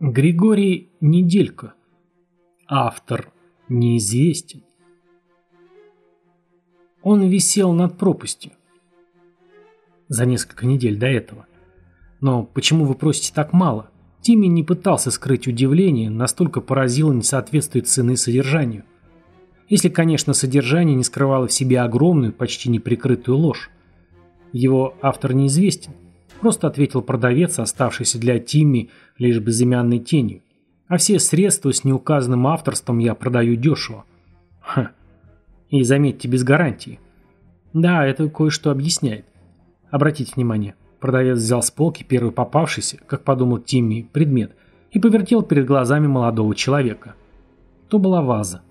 Григорий Неделько. Автор неизвестен. Он висел над пропастью. За несколько недель до этого. Но почему вы просите так мало? Тимми не пытался скрыть удивление, настолько поразило несоответствие цены содержанию. Если, конечно, содержание не скрывало в себе огромную, почти неприкрытую ложь. Его автор неизвестен. Просто ответил продавец, оставшийся для Тимми лишь безымянной тенью. А все средства с неуказанным авторством я продаю дешево. Ха. И заметьте, без гарантии. Да, это кое-что объясняет. Обратите внимание. Продавец взял с полки первый попавшийся, как подумал Тимми, предмет и повертел перед глазами молодого человека. То была ваза.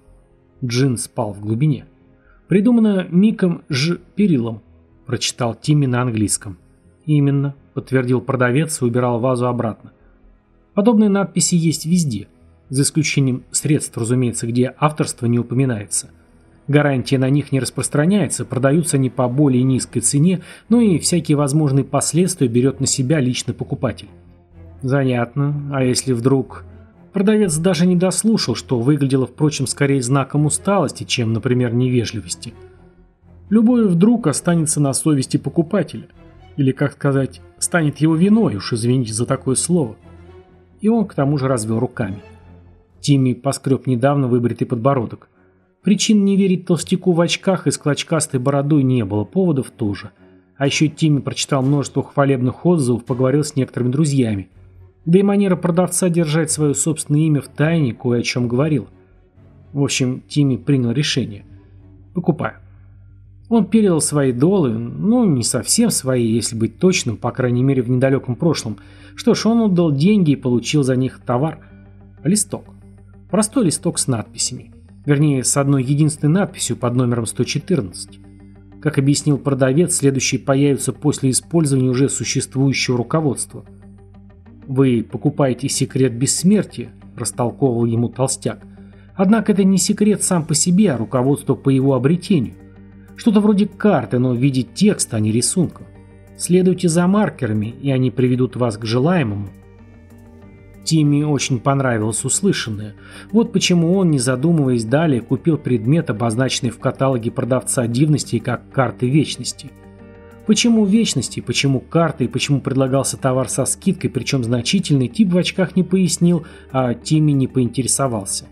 Джин спал в глубине. Придумано Миком Ж. Перилом, прочитал Тимми на английском. Именно, подтвердил продавец и убирал вазу обратно. Подобные надписи есть везде, за исключением средств, разумеется, где авторство не упоминается – Гарантия на них не распространяется, продаются они по более низкой цене, но и всякие возможные последствия берет на себя лично покупатель. Занятно. А если вдруг... Продавец даже не дослушал, что выглядело, впрочем, скорее знаком усталости, чем, например, невежливости. Любое вдруг останется на совести покупателя. Или, как сказать, станет его виной, уж извините за такое слово. И он к тому же развел руками. Тимми поскреб недавно выбритый подбородок. Причин не верить толстяку в очках и с клочкастой бородой не было, поводов тоже. А еще Тимми прочитал множество хвалебных отзывов, поговорил с некоторыми друзьями. Да и манера продавца держать свое собственное имя в тайне кое о чем говорил. В общем, Тимми принял решение. Покупаю. Он передал свои долы, ну, не совсем свои, если быть точным, по крайней мере, в недалеком прошлом. Что ж, он отдал деньги и получил за них товар. Листок. Простой листок с надписями. Вернее, с одной единственной надписью под номером 114. Как объяснил продавец, следующие появятся после использования уже существующего руководства. «Вы покупаете секрет бессмертия», – растолковывал ему толстяк. «Однако это не секрет сам по себе, а руководство по его обретению. Что-то вроде карты, но в виде текста, а не рисунка. Следуйте за маркерами, и они приведут вас к желаемому». Тимми очень понравилось услышанное. Вот почему он, не задумываясь далее, купил предмет, обозначенный в каталоге продавца дивностей как карты вечности. Почему вечности, почему карты и почему предлагался товар со скидкой, причем значительный, тип в очках не пояснил, а Тимми не поинтересовался.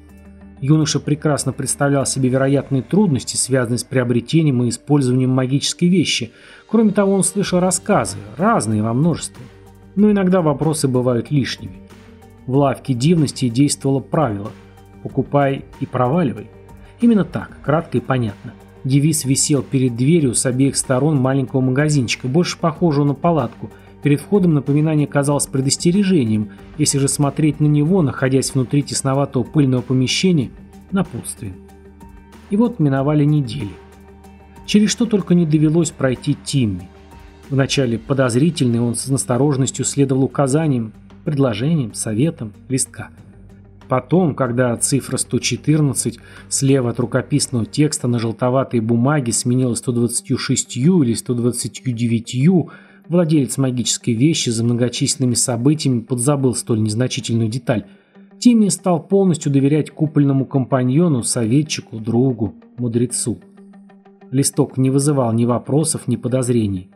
Юноша прекрасно представлял себе вероятные трудности, связанные с приобретением и использованием магической вещи. Кроме того, он слышал рассказы, разные во множестве. Но иногда вопросы бывают лишними. В лавке дивностей действовало правило «покупай и проваливай». Именно так, кратко и понятно. Девиз висел перед дверью с обеих сторон маленького магазинчика, больше похожего на палатку. Перед входом напоминание казалось предостережением, если же смотреть на него, находясь внутри тесноватого пыльного помещения, напутствием. И вот миновали недели. Через что только не довелось пройти Тимми. Вначале подозрительный он с настороженностью следовал указаниям, предложением, советом, листка. Потом, когда цифра 114 слева от рукописного текста на желтоватой бумаге сменилась 126 или 129, владелец магической вещи за многочисленными событиями подзабыл столь незначительную деталь. Тимми стал полностью доверять купольному компаньону, советчику, другу, мудрецу. Листок не вызывал ни вопросов, ни подозрений.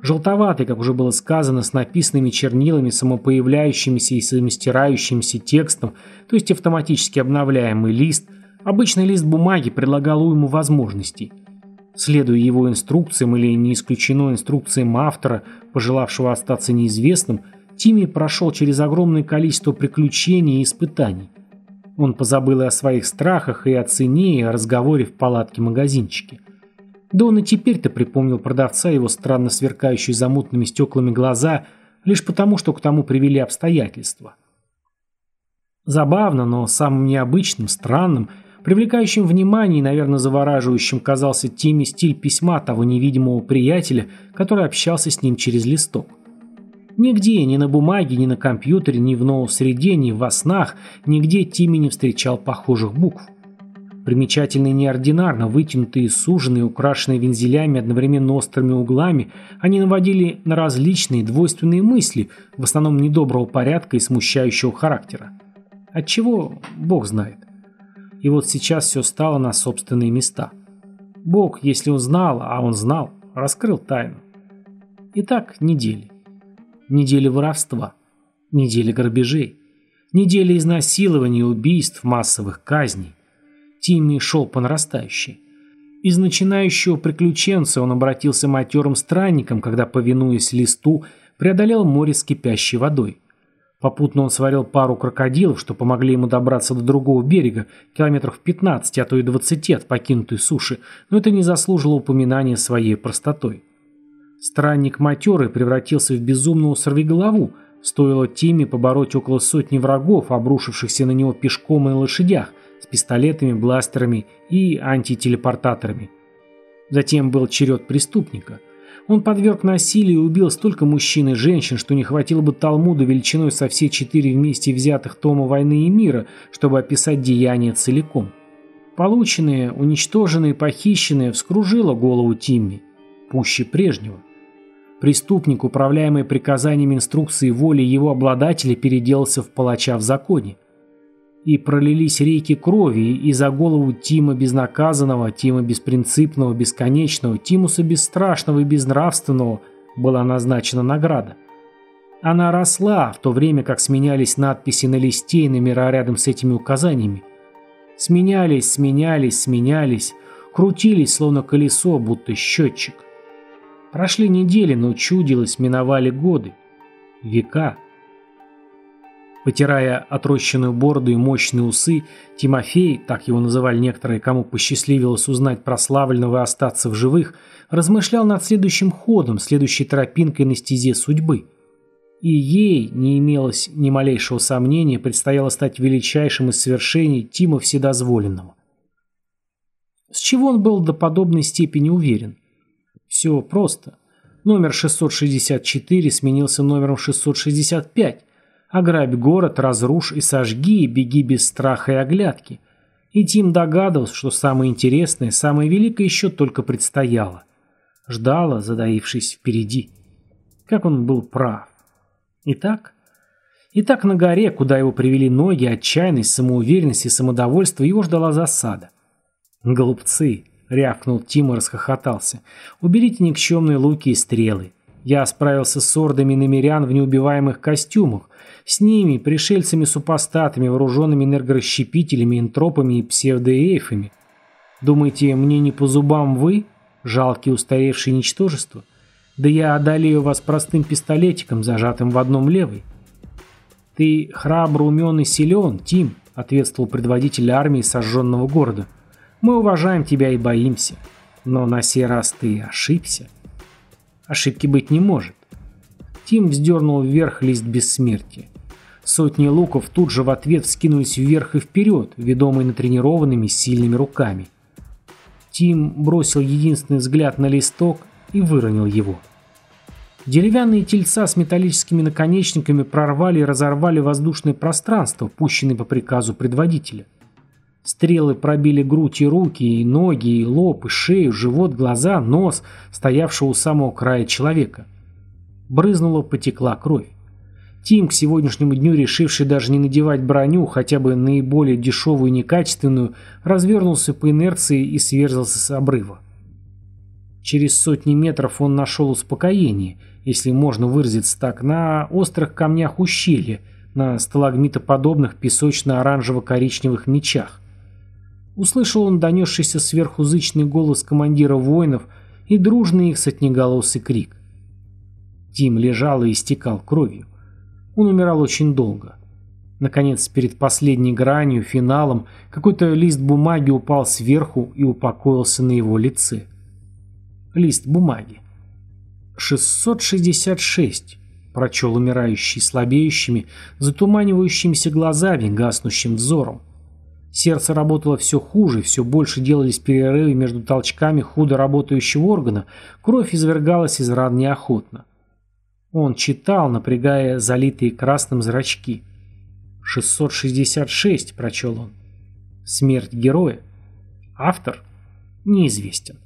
Желтоватый, как уже было сказано, с написанными чернилами, самопоявляющимися и самостирающимся текстом, то есть автоматически обновляемый лист, обычный лист бумаги предлагал уйму возможностей. Следуя его инструкциям или не исключено инструкциям автора, пожелавшего остаться неизвестным, Тимми прошел через огромное количество приключений и испытаний. Он позабыл и о своих страхах, и о цене, и о разговоре в палатке-магазинчике. Да он и теперь-то припомнил продавца его странно сверкающие замутными стеклами глаза, лишь потому, что к тому привели обстоятельства. Забавно, но самым необычным, странным, привлекающим внимание и, наверное, завораживающим казался Тимми стиль письма того невидимого приятеля, который общался с ним через листок. Нигде, ни на бумаге, ни на компьютере, ни в ноу-среде, ни во снах, нигде Тимми не встречал похожих букв. Примечательно и неординарно, вытянутые, суженные, украшенные вензелями, одновременно острыми углами, они наводили на различные двойственные мысли, в основном недоброго порядка и смущающего характера. Отчего, бог знает. И вот сейчас все стало на собственные места. Бог, если он знал, а он знал, раскрыл тайну. Итак, недели. Недели воровства. Недели грабежей. Недели изнасилований, убийств, массовых казней. Тимми шел по нарастающей. Из начинающего приключенца он обратился матерым странником, когда, повинуясь листу, преодолел море с кипящей водой. Попутно он сварил пару крокодилов, что помогли ему добраться до другого берега, километров 15, а то и 20 от покинутой суши, но это не заслужило упоминания своей простотой. Странник матерый превратился в безумного сорвиголову, стоило Тиме побороть около сотни врагов, обрушившихся на него пешком и на лошадях, с пистолетами, бластерами и антителепортаторами. Затем был черед преступника. Он подверг насилию и убил столько мужчин и женщин, что не хватило бы Талмуда величиной со все четыре вместе взятых тома «Войны и мира», чтобы описать деяния целиком. Полученное, уничтоженное, похищенное вскружило голову Тимми, пуще прежнего. Преступник, управляемый приказаниями инструкции воли его обладателя, переделался в палача в законе и пролились реки крови, и за голову Тима Безнаказанного, Тима Беспринципного, Бесконечного, Тимуса Бесстрашного и Безнравственного была назначена награда. Она росла, в то время как сменялись надписи на листе и номера рядом с этими указаниями. Сменялись, сменялись, сменялись, крутились, словно колесо, будто счетчик. Прошли недели, но чудилось, миновали годы. Века. Потирая отрощенную бороду и мощные усы, Тимофей, так его называли некоторые, кому посчастливилось узнать прославленного и остаться в живых, размышлял над следующим ходом, следующей тропинкой на стезе судьбы. И ей, не имелось ни малейшего сомнения, предстояло стать величайшим из свершений Тима Вседозволенного. С чего он был до подобной степени уверен? Все просто. Номер 664 сменился номером 665, Ограбь город, разрушь и сожги, беги без страха и оглядки. И Тим догадывался, что самое интересное, самое великое еще только предстояло. Ждала, задаившись впереди. Как он был прав. Итак, Итак, на горе, куда его привели ноги, отчаянность, самоуверенность и самодовольство, его ждала засада. «Голубцы!» — рявкнул Тим и расхохотался. «Уберите никчемные луки и стрелы. Я справился с ордами намерян в неубиваемых костюмах, с ними, пришельцами-супостатами, вооруженными энергорасщепителями, энтропами и псевдоэйфами. Думаете, мне не по зубам вы, жалкие устаревшие ничтожества? Да я одолею вас простым пистолетиком, зажатым в одном левой. Ты храбр, умен и силен, Тим, ответствовал предводитель армии сожженного города. Мы уважаем тебя и боимся. Но на сей раз ты ошибся. Ошибки быть не может. Тим вздернул вверх лист бессмертия. Сотни луков тут же в ответ вскинулись вверх и вперед, ведомые натренированными сильными руками. Тим бросил единственный взгляд на листок и выронил его. Деревянные тельца с металлическими наконечниками прорвали и разорвали воздушное пространство, пущенное по приказу предводителя. Стрелы пробили грудь и руки, и ноги, и лоб, и шею, живот, глаза, нос, стоявшего у самого края человека. Брызнула, потекла кровь. Тим, к сегодняшнему дню решивший даже не надевать броню, хотя бы наиболее дешевую и некачественную, развернулся по инерции и сверзался с обрыва. Через сотни метров он нашел успокоение, если можно выразиться так, на острых камнях ущелья, на сталагмитоподобных песочно-оранжево-коричневых мечах. Услышал он донесшийся сверху зычный голос командира воинов и дружный их сотнеголосый крик. Тим лежал и истекал кровью. Он умирал очень долго. Наконец, перед последней гранью, финалом, какой-то лист бумаги упал сверху и упокоился на его лице. Лист бумаги. «666», — прочел умирающий слабеющими, затуманивающимися глазами, гаснущим взором. Сердце работало все хуже, все больше делались перерывы между толчками худо работающего органа, кровь извергалась из ран неохотно. Он читал, напрягая залитые красным зрачки. «666», — прочел он. «Смерть героя». Автор? Неизвестен.